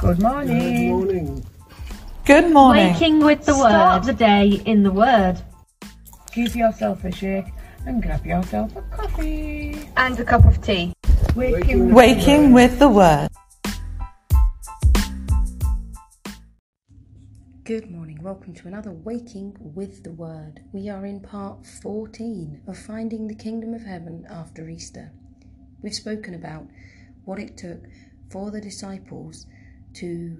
Good morning. Good morning. Good morning. Waking with the Start word. the day in the word. Give yourself a shake and grab yourself a coffee. And a cup of tea. Waking, Waking with the word. Good morning. Welcome to another Waking with the Word. We are in part 14 of Finding the Kingdom of Heaven after Easter. We've spoken about what it took for the disciples to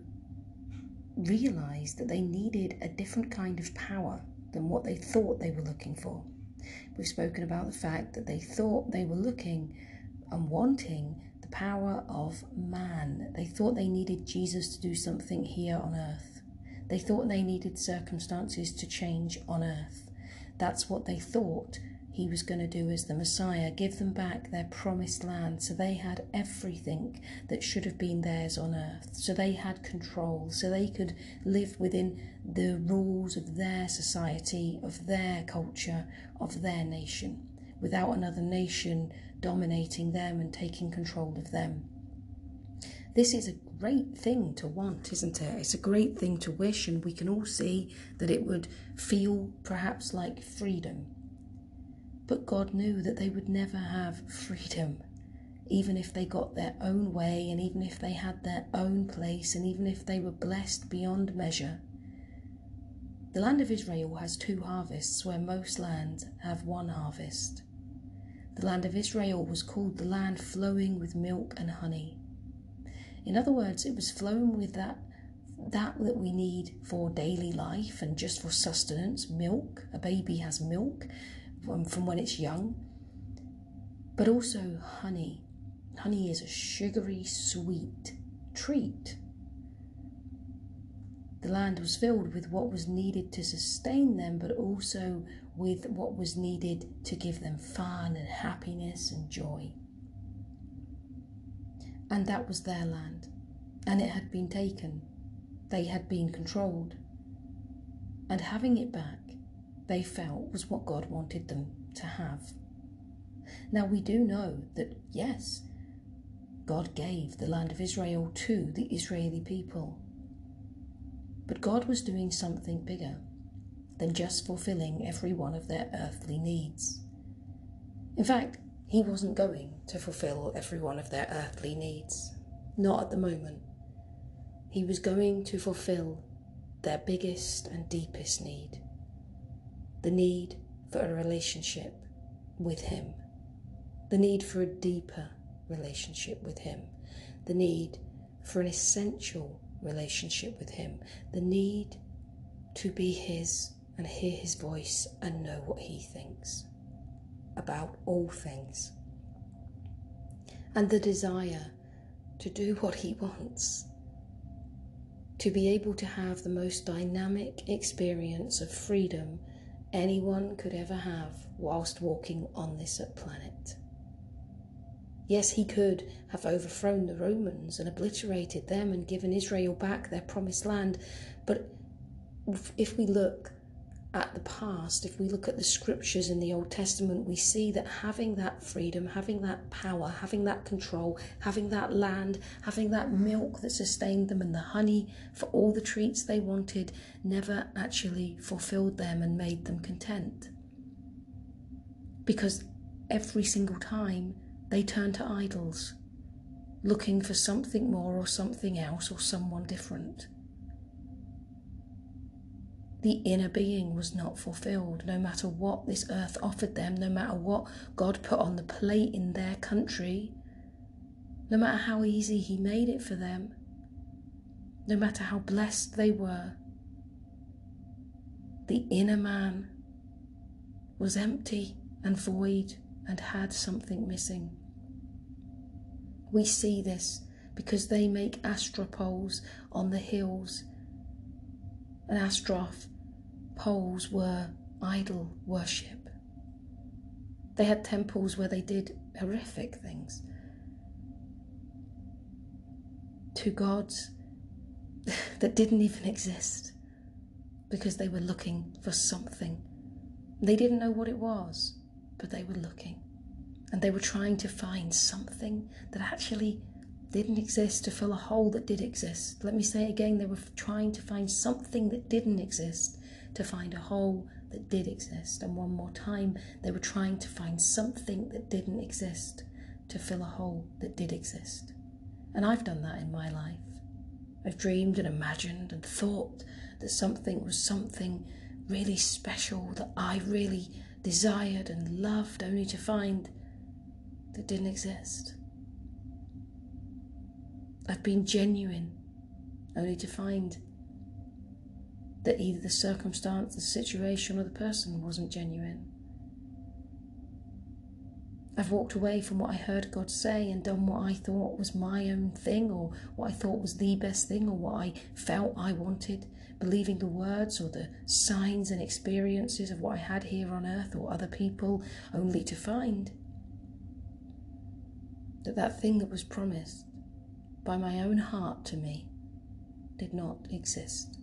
realize that they needed a different kind of power than what they thought they were looking for. We've spoken about the fact that they thought they were looking and wanting the power of man. They thought they needed Jesus to do something here on earth. They thought they needed circumstances to change on earth. That's what they thought he was going to do as the Messiah, give them back their promised land. So they had everything that should have been theirs on earth. So they had control. So they could live within the rules of their society, of their culture, of their nation, without another nation dominating them and taking control of them. This is a great thing to want, isn't it? It's a great thing to wish, and we can all see that it would feel perhaps like freedom but God knew that they would never have freedom, even if they got their own way, and even if they had their own place, and even if they were blessed beyond measure. The land of Israel has two harvests, where most lands have one harvest. The land of Israel was called the land flowing with milk and honey. In other words, it was flowing with that that that we need for daily life and just for sustenance milk a baby has milk from, when it's young, but also honey. Honey is a sugary, sweet treat. The land was filled with what was needed to sustain them, but also with what was needed to give them fun and happiness and joy. And that was their land, and it had been taken. They had been controlled. And having it back they felt was what God wanted them to have. Now, we do know that, yes, God gave the land of Israel to the Israeli people. But God was doing something bigger than just fulfilling every one of their earthly needs. In fact, He wasn't going to fulfill every one of their earthly needs, not at the moment. He was going to fulfill their biggest and deepest need the need for a relationship with Him, the need for a deeper relationship with Him, the need for an essential relationship with Him, the need to be His and hear His voice and know what He thinks about all things, and the desire to do what He wants. To be able to have the most dynamic experience of freedom anyone could ever have whilst walking on this planet. Yes, he could have overthrown the Romans and obliterated them and given Israel back their promised land, but if we look at the past, if we look at the scriptures in the Old Testament, we see that having that freedom, having that power, having that control, having that land, having that milk that sustained them, and the honey for all the treats they wanted never actually fulfilled them and made them content. Because every single time they turned to idols, looking for something more or something else or someone different the inner being was not fulfilled, no matter what this earth offered them, no matter what God put on the plate in their country, no matter how easy He made it for them, no matter how blessed they were. The inner man was empty and void and had something missing. We see this because they make Asherah poles on the hills and Ashtaroth poles were idol worship. They had temples where they did horrific things to gods that didn't even exist because they were looking for something. They didn't know what it was, but they were looking. And they were trying to find something that actually didn't exist to fill a hole that did exist. Let me say again they were trying to find something that didn't exist to find a hole that did exist. And one more time, they were trying to find something that didn't exist to fill a hole that did exist. And I've done that in my life. I've dreamed and imagined and thought that something was something really special that I really desired and loved, only to find that didn't exist. I've been genuine, only to find that either the circumstance, the situation, or the person wasn't genuine. I've walked away from what I heard God say and done what I thought was my own thing, or what I thought was the best thing, or what I felt I wanted, believing the words or the signs and experiences of what I had here on earth or other people, only to find that that thing that was promised by my own heart to me did not exist.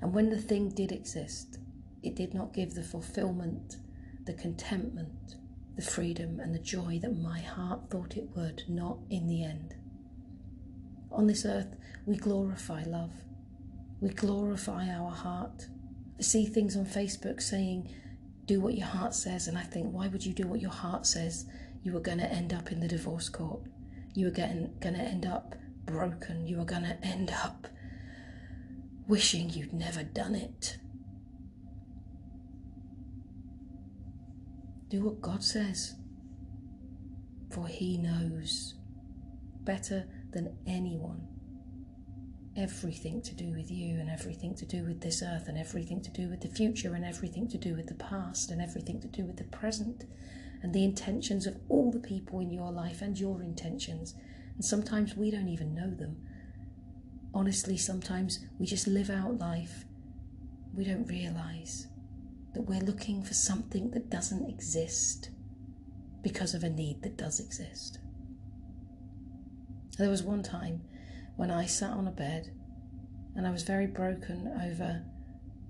And when the thing did exist, it did not give the fulfillment, the contentment, the freedom, and the joy that my heart thought it would, not in the end. On this earth, we glorify love. We glorify our heart. I see things on Facebook saying, do what your heart says, and I think, why would you do what your heart says? You are going to end up in the divorce court. You are going to end up broken. You are going to end up wishing you'd never done it. Do what God says, for He knows better than anyone everything to do with you and everything to do with this earth and everything to do with the future and everything to do with the past and everything to do with the present and the intentions of all the people in your life and your intentions. And sometimes we don't even know them honestly, sometimes we just live out life. We don't realize that we're looking for something that doesn't exist because of a need that does exist. There was one time when I sat on a bed and I was very broken over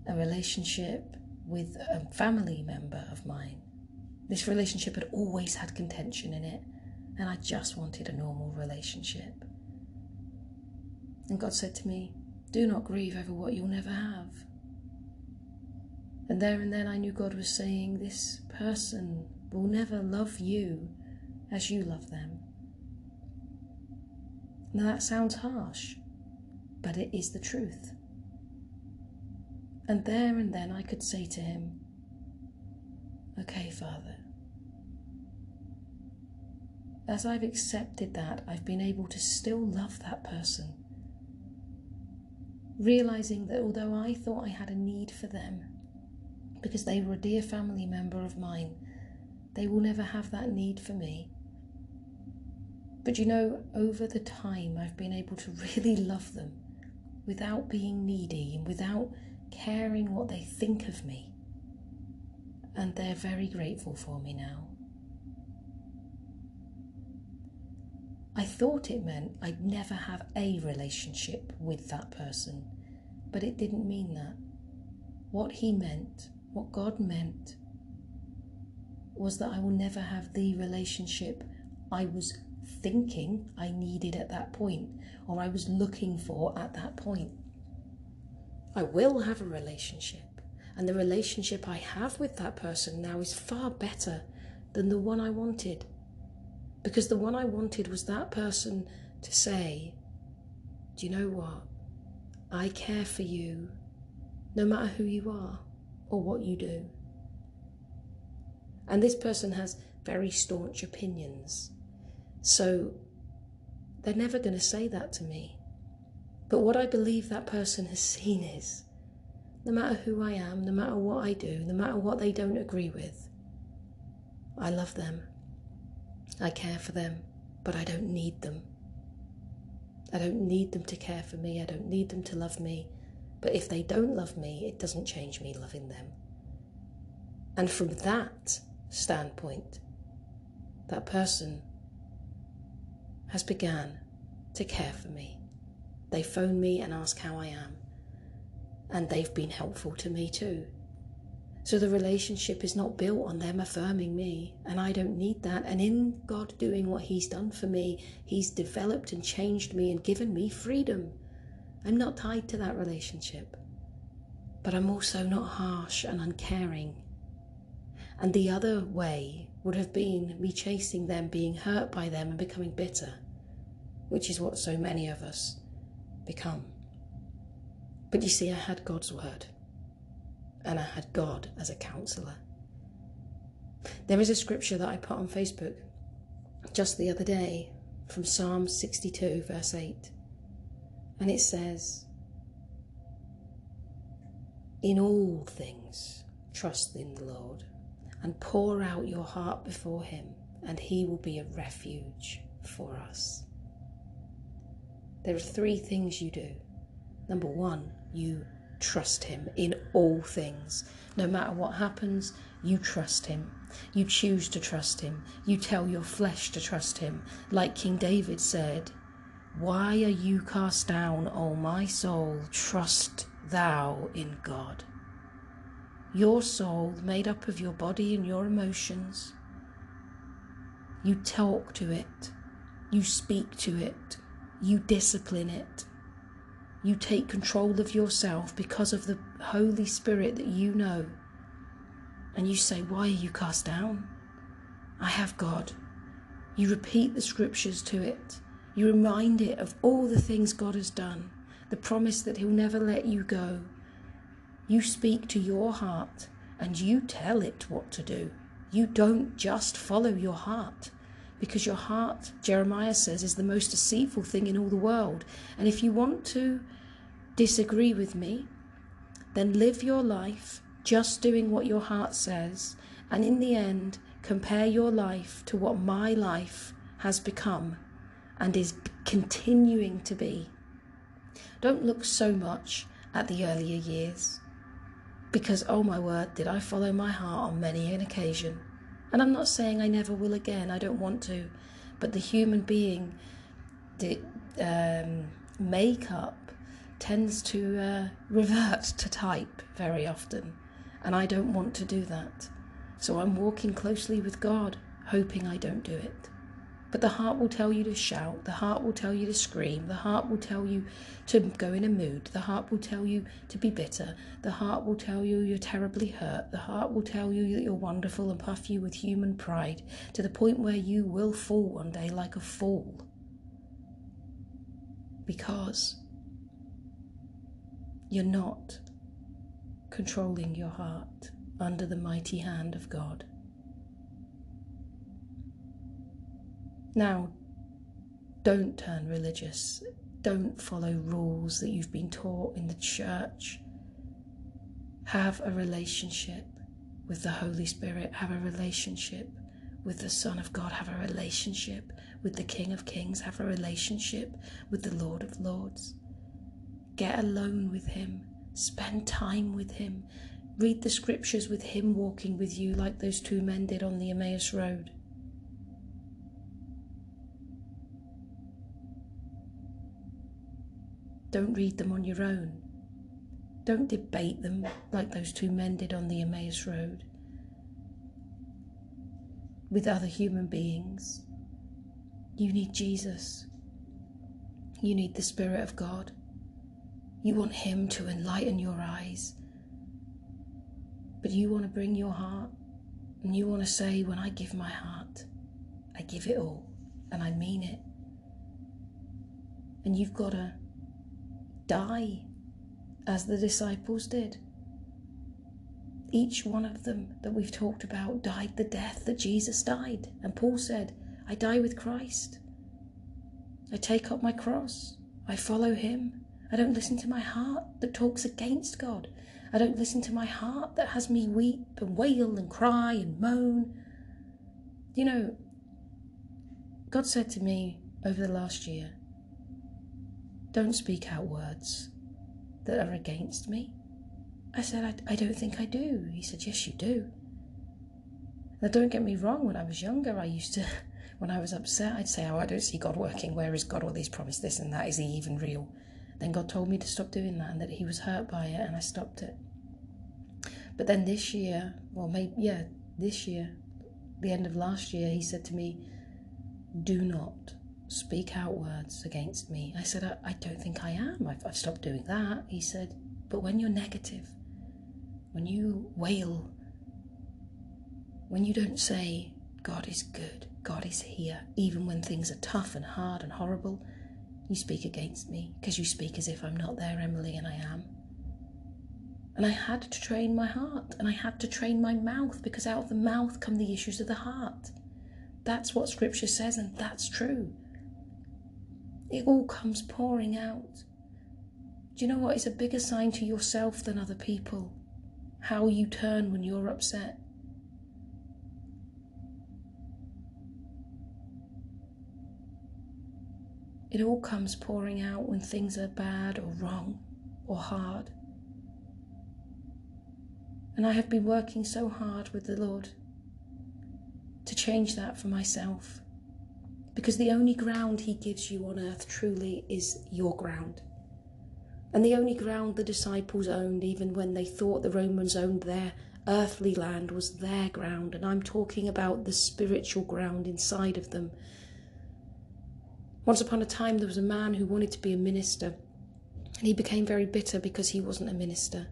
a relationship with a family member of mine. This relationship had always had contention in it, and I just wanted a normal relationship. And God said to me, Do not grieve over what you'll never have. And there and then I knew God was saying, This person will never love you as you love them. Now that sounds harsh, but it is the truth. And there and then I could say to him, Okay, Father. As I've accepted that, I've been able to still love that person realizing that although I thought I had a need for them, because they were a dear family member of mine, they will never have that need for me. But you know, over the time, I've been able to really love them without being needy and without caring what they think of me. And they're very grateful for me now. I thought it meant I'd never have a relationship with that person, but it didn't mean that. What he meant, what God meant, was that I will never have the relationship I was thinking I needed at that point, or I was looking for at that point. I will have a relationship, and the relationship I have with that person now is far better than the one I wanted because the one I wanted was that person to say, Do you know what? I care for you no matter who you are or what you do. And this person has very staunch opinions. So they're never going to say that to me. But what I believe that person has seen is no matter who I am, no matter what I do, no matter what they don't agree with, I love them. I care for them, but I don't need them. I don't need them to care for me. I don't need them to love me. But if they don't love me, it doesn't change me loving them. And from that standpoint, that person has begun to care for me. They phone me and ask how I am. And they've been helpful to me too. So the relationship is not built on them affirming me, and I don't need that. And in God doing what He's done for me, He's developed and changed me and given me freedom. I'm not tied to that relationship, but I'm also not harsh and uncaring. And the other way would have been me chasing them, being hurt by them, and becoming bitter, which is what so many of us become. But you see, I had God's word and I had God as a counselor. There is a scripture that I put on Facebook just the other day from Psalm 62, verse 8, and it says, In all things, trust in the Lord and pour out your heart before Him, and He will be a refuge for us. There are three things you do. Number one, you trust Him in all things. No matter what happens, you trust Him. You choose to trust Him. You tell your flesh to trust Him. Like King David said, Why are you cast down, O my soul? Trust thou in God. Your soul, made up of your body and your emotions, you talk to it, you speak to it, you discipline it, you take control of yourself because of the Holy Spirit that you know. And you say, Why are you cast down? I have God. You repeat the scriptures to it. You remind it of all the things God has done, the promise that He'll never let you go. You speak to your heart and you tell it what to do. You don't just follow your heart because your heart, Jeremiah says, is the most deceitful thing in all the world. And if you want to disagree with me, then live your life just doing what your heart says, and in the end, compare your life to what my life has become and is continuing to be. Don't look so much at the earlier years, because oh my word, did I follow my heart on many an occasion. And I'm not saying I never will again, I don't want to, but the human being, the um, makeup tends to uh, revert to type very often, and I don't want to do that. So I'm walking closely with God, hoping I don't do it. But the heart will tell you to shout, the heart will tell you to scream, the heart will tell you to go in a mood, the heart will tell you to be bitter, the heart will tell you you're terribly hurt, the heart will tell you that you're wonderful and puff you with human pride to the point where you will fall one day like a fool. Because you're not controlling your heart under the mighty hand of God. Now, don't turn religious. Don't follow rules that you've been taught in the church. Have a relationship with the Holy Spirit. Have a relationship with the Son of God. Have a relationship with the King of Kings. Have a relationship with the Lord of Lords. Get alone with Him. Spend time with Him. Read the scriptures with Him walking with you, like those two men did on the Emmaus Road. Don't read them on your own. Don't debate them like those two men did on the Emmaus Road with other human beings. You need Jesus. You need the Spirit of God. You want Him to enlighten your eyes. But you want to bring your heart and you want to say, When I give my heart, I give it all and I mean it. And you've got to die as the disciples did. Each one of them that we've talked about died the death that Jesus died. And Paul said, I die with Christ. I take up my cross. I follow him. I don't listen to my heart that talks against God. I don't listen to my heart that has me weep and wail and cry and moan. You know, God said to me over the last year, don't speak out words that are against me. I said, I, I don't think I do. He said, Yes, you do. Now, don't get me wrong, when I was younger, I used to, when I was upset, I'd say, Oh, I don't see God working. Where is God? All these promised this and that. Is He even real? Then God told me to stop doing that and that He was hurt by it, and I stopped it. But then this year, well, maybe, yeah, this year, the end of last year, he said to me, Do not speak out words against me. I said, I, I don't think I am. I've, I've stopped doing that. He said, But when you're negative, when you wail, when you don't say, God is good, God is here, even when things are tough and hard and horrible, you speak against me because you speak as if I'm not there, Emily, and I am. And I had to train my heart and I had to train my mouth because out of the mouth come the issues of the heart. That's what scripture says, and that's true. It all comes pouring out. Do you know what is a bigger sign to yourself than other people? How you turn when you're upset. It all comes pouring out when things are bad or wrong or hard. And I have been working so hard with the Lord to change that for myself. Because the only ground He gives you on earth truly is your ground. And the only ground the disciples owned, even when they thought the Romans owned their earthly land, was their ground. And I'm talking about the spiritual ground inside of them. Once upon a time, there was a man who wanted to be a minister. And he became very bitter because he wasn't a minister.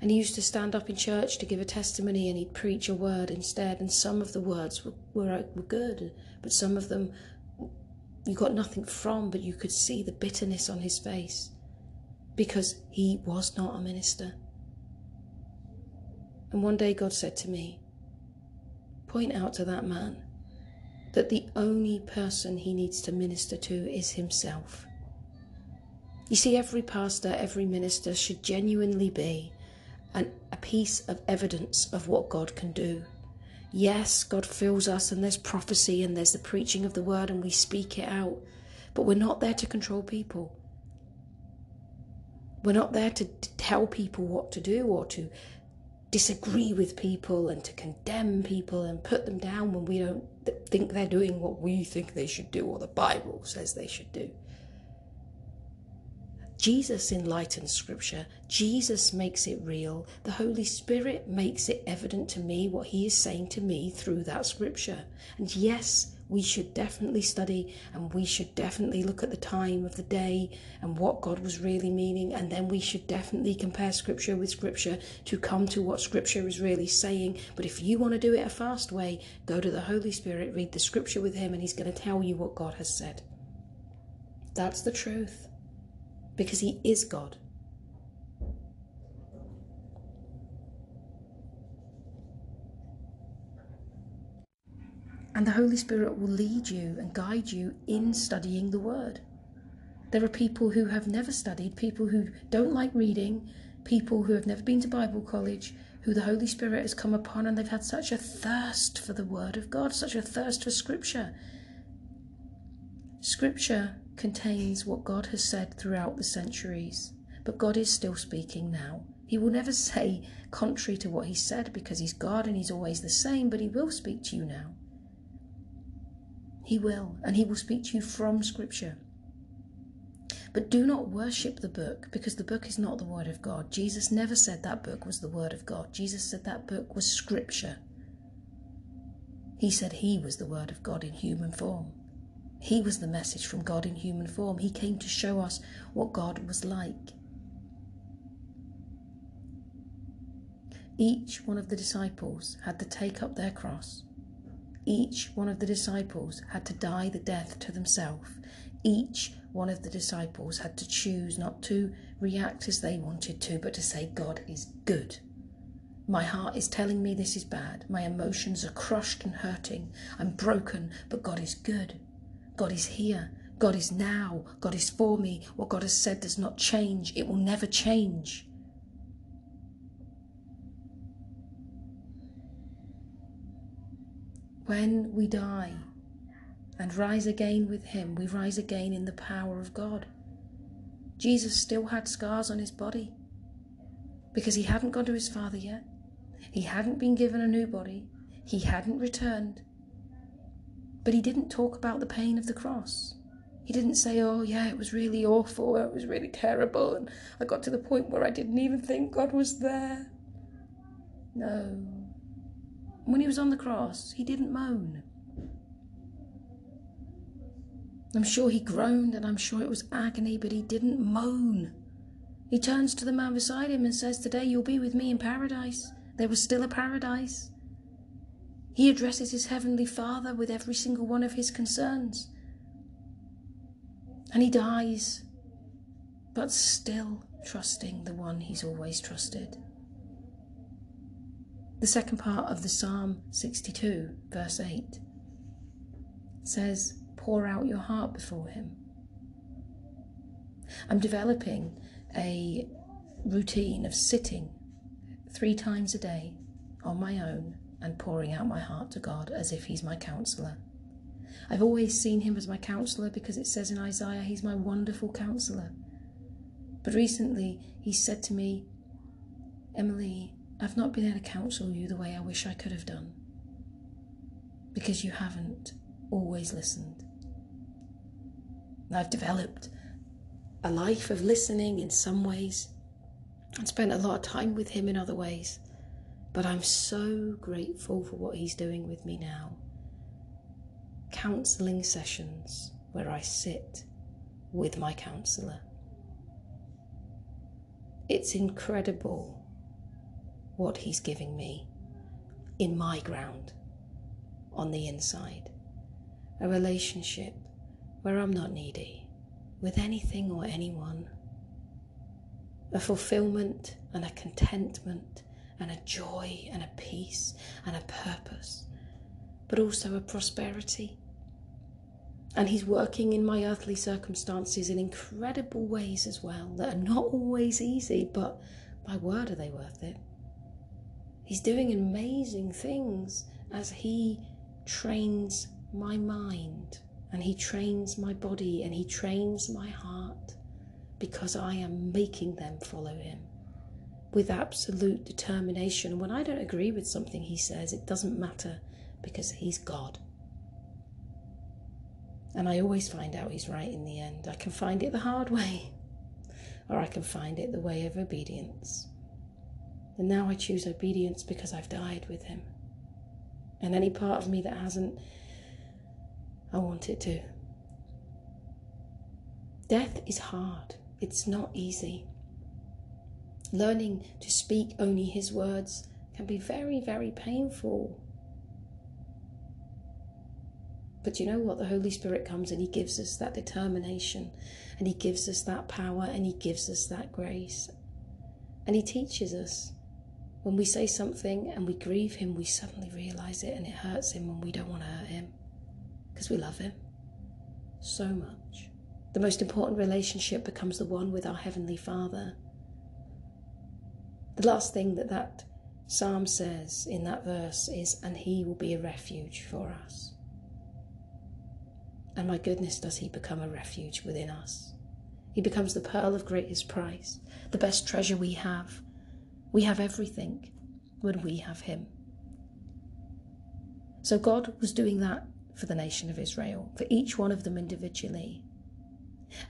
And he used to stand up in church to give a testimony and he'd preach a word instead. And some of the words were, were, were good, but some of them you got nothing from, but you could see the bitterness on his face because he was not a minister. And one day God said to me, Point out to that man that the only person he needs to minister to is himself. You see, every pastor, every minister should genuinely be an, a piece of evidence of what God can do. Yes, God fills us, and there's prophecy, and there's the preaching of the word, and we speak it out. But we're not there to control people. We're not there to tell people what to do or to disagree with people and to condemn people and put them down when we don't think they're doing what we think they should do or the Bible says they should do. Jesus enlightens Scripture. Jesus makes it real. The Holy Spirit makes it evident to me what He is saying to me through that Scripture. And yes, we should definitely study and we should definitely look at the time of the day and what God was really meaning. And then we should definitely compare Scripture with Scripture to come to what Scripture is really saying. But if you want to do it a fast way, go to the Holy Spirit, read the Scripture with Him, and He's going to tell you what God has said. That's the truth because He is God. And the Holy Spirit will lead you and guide you in studying the Word. There are people who have never studied, people who don't like reading, people who have never been to Bible college, who the Holy Spirit has come upon and they've had such a thirst for the Word of God, such a thirst for Scripture. Scripture contains what God has said throughout the centuries, but God is still speaking now. He will never say contrary to what He said because He's God and He's always the same, but He will speak to you now. He will, and He will speak to you from Scripture. But do not worship the book because the book is not the Word of God. Jesus never said that book was the Word of God. Jesus said that book was Scripture. He said He was the Word of God in human form. He was the message from God in human form. He came to show us what God was like. Each one of the disciples had to take up their cross. Each one of the disciples had to die the death to themselves. Each one of the disciples had to choose not to react as they wanted to, but to say, God is good. My heart is telling me this is bad. My emotions are crushed and hurting. I'm broken, but God is good. God is here. God is now. God is for me. What God has said does not change. It will never change. When we die and rise again with Him, we rise again in the power of God. Jesus still had scars on his body because he hadn't gone to his Father yet. He hadn't been given a new body. He hadn't returned. But he didn't talk about the pain of the cross. He didn't say, oh, yeah, it was really awful, it was really terrible, and I got to the point where I didn't even think God was there. No. When he was on the cross, he didn't moan. I'm sure he groaned and I'm sure it was agony, but he didn't moan. He turns to the man beside him and says, Today you'll be with me in paradise. There was still a paradise. He addresses his heavenly Father with every single one of his concerns. And he dies, but still trusting the one he's always trusted. The second part of the Psalm 62, verse 8, says, Pour out your heart before him. I'm developing a routine of sitting three times a day on my own and pouring out my heart to God as if He's my counselor. I've always seen Him as my counselor because it says in Isaiah, He's my wonderful counselor. But recently, He said to me, Emily, I've not been able to counsel you the way I wish I could have done because you haven't always listened. I've developed a life of listening in some ways and spent a lot of time with him in other ways. But I'm so grateful for what he's doing with me now. Counselling sessions where I sit with my counsellor. It's incredible what he's giving me in my ground on the inside. A relationship where I'm not needy with anything or anyone. A fulfillment and a contentment and a joy and a peace and a purpose, but also a prosperity. And He's working in my earthly circumstances in incredible ways as well that are not always easy, but my word, are they worth it? He's doing amazing things as He trains my mind and He trains my body and He trains my heart because I am making them follow Him with absolute determination. When I don't agree with something He says, it doesn't matter because He's God. And I always find out He's right in the end. I can find it the hard way, or I can find it the way of obedience. And now I choose obedience because I've died with Him. And any part of me that hasn't I want it to. Death is hard, it's not easy. Learning to speak only His words can be very, very painful. But you know what? The Holy Spirit comes and He gives us that determination, and He gives us that power, and He gives us that grace. And He teaches us. When we say something and we grieve Him, we suddenly realize it and it hurts Him and we don't want to hurt Him because we love Him so much. The most important relationship becomes the one with our Heavenly Father. The last thing that that psalm says in that verse is, and He will be a refuge for us. And my goodness, does He become a refuge within us? He becomes the pearl of greatest price, the best treasure we have. We have everything when we have Him. So God was doing that for the nation of Israel, for each one of them individually.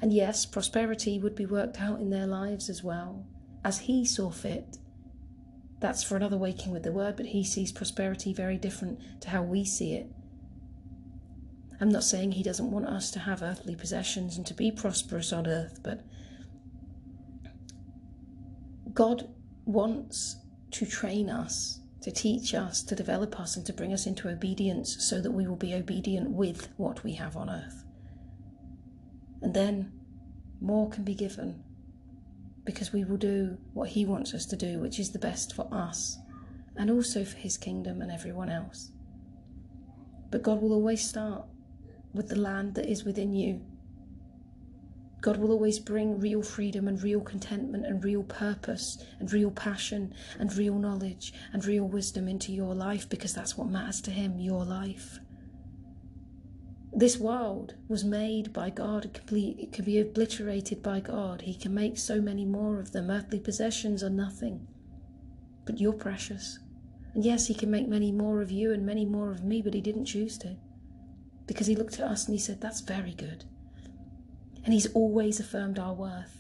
And yes, prosperity would be worked out in their lives as well, as He saw fit. That's for another waking with the word, but He sees prosperity very different to how we see it. I'm not saying He doesn't want us to have earthly possessions and to be prosperous on earth, but God wants to train us to teach us, to develop us, and to bring us into obedience so that we will be obedient with what we have on earth. And then more can be given because we will do what He wants us to do, which is the best for us and also for His kingdom and everyone else. But God will always start with the land that is within you God will always bring real freedom and real contentment and real purpose and real passion and real knowledge and real wisdom into your life because that's what matters to Him, your life. This world was made by God, it can, be, it be obliterated by God. He can make so many more of them. Earthly possessions are nothing, but you're precious. And yes, He can make many more of you and many more of me, but He didn't choose to because He looked at us and He said, That's very good. And He's always affirmed our worth.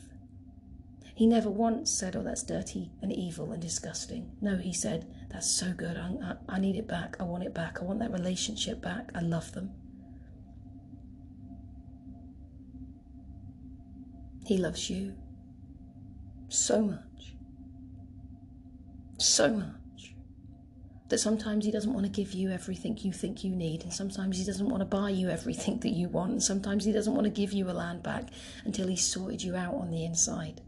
He never once said, Oh, that's dirty and evil and disgusting. No, he said, That's so good. I, I, I need it back. I want it back. I want that relationship back. I love them. He loves you so much. So much. That sometimes He doesn't want to give you everything you think you need, and sometimes He doesn't want to buy you everything that you want, and sometimes He doesn't want to give you a land back until He's sorted you out on the inside.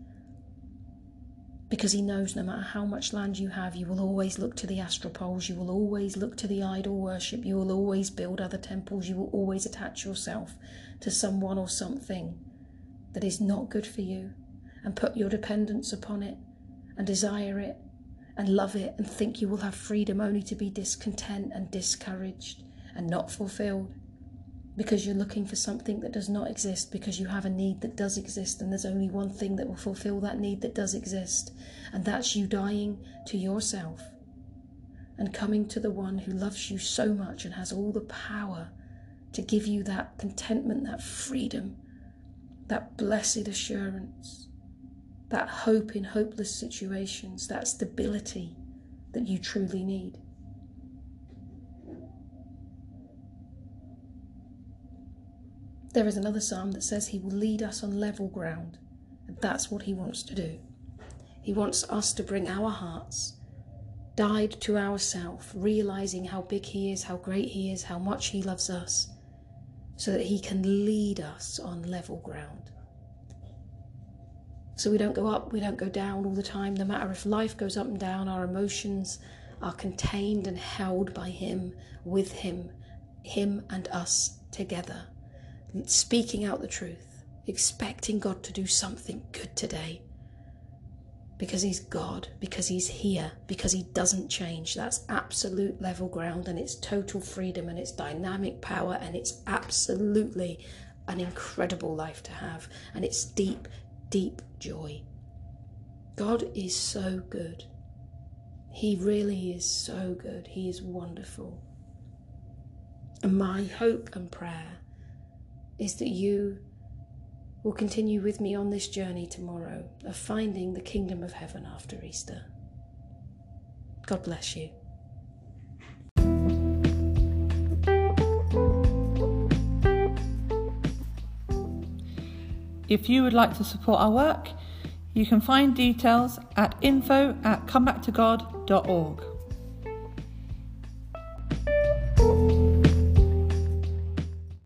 Because He knows no matter how much land you have, you will always look to the Asherah poles, you will always look to the idol worship, you will always build other temples, you will always attach yourself to someone or something that is not good for you and put your dependence upon it and desire it and love it and think you will have freedom only to be discontent and discouraged and not fulfilled. Because you're looking for something that does not exist because you have a need that does exist and there's only one thing that will fulfill that need that does exist and that's you dying to yourself and coming to the one who loves you so much and has all the power to give you that contentment that freedom that blessed assurance, that hope in hopeless situations, that stability that you truly need. There is another psalm that says he will lead us on level ground, and that's what he wants to do. He wants us to bring our hearts died to ourself, realizing how big he is, how great he is, how much he loves us, so that He can lead us on level ground. So we don't go up, we don't go down all the time. No matter if life goes up and down, our emotions are contained and held by Him, with Him, Him and us together. Speaking out the truth, expecting God to do something good today, because he's God, because he's here, because he doesn't change. That's absolute level ground and it's total freedom and it's dynamic power and it's absolutely an incredible life to have and it's deep, deep joy. God is so good. He really is so good. He is wonderful. And my hope and prayer is that you will continue with me on this journey tomorrow of finding the kingdom of heaven after Easter. God bless you. If you would like to support our work, you can find details at info at comebacktogod.org.